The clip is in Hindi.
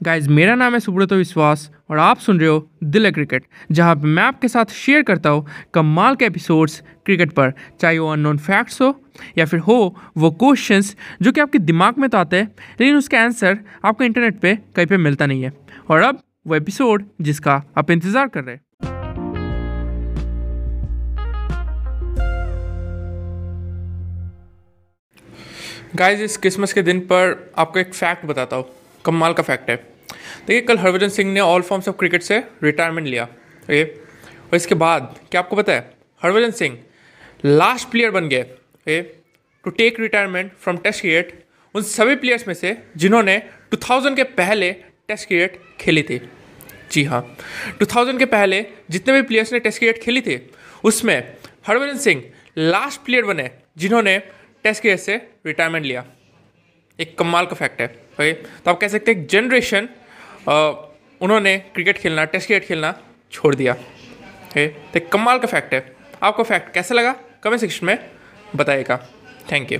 गाइज़ मेरा नाम है सुब्रत विश्वास और आप सुन रहे हो दिल क्रिकेट, जहाँ मैं आपके साथ शेयर करता हूँ कमाल के एपिसोड्स क्रिकेट पर। चाहे वो अननोन फैक्ट्स हो या फिर हो वो क्वेश्चंस जो कि आपके दिमाग में तो आते हैं, लेकिन उसका आंसर आपको इंटरनेट पे कहीं पे मिलता नहीं है। और अब वो एपिसोड जिसका आप इंतज़ार कर रहे हैं। गाइज़ इस क्रिसमस के दिन पर आपको एक फैक्ट बताता हूँ। कमाल का फैक्ट है। देखिए, कल हरभजन सिंह ने ऑल फॉर्म्स ऑफ़ क्रिकेट से रिटायरमेंट लिया। ओके? और इसके बाद, क्या आपको पता है? हरभजन सिंह लास्ट प्लेयर बन गए। Okay? To take retirement from test cricket उन सभी प्लेयर्स में से जिन्होंने 2000 के पहले टेस्ट क्रिकेट खेली थी। जी हाँ। 2000 के पहले जितने भी प्लेयर्स ने टेस्ट क्रिकेट खेली थी, उसमें हरभजन सिंह लास्ट प्लेयर बने जिन्होंने टेस्ट क्रिकेट से रिटायरमेंट लिया। एक कमाल का फैक्ट है ओके तो आप कह सकते हैं जनरेशन उन्होंने क्रिकेट खेलना टेस्ट क्रिकेट खेलना छोड़ दिया ओके तो एक कमाल का फैक्ट है। आपको फैक्ट कैसा लगा? कमेंट सेक्शन में बताएगा थैंक यू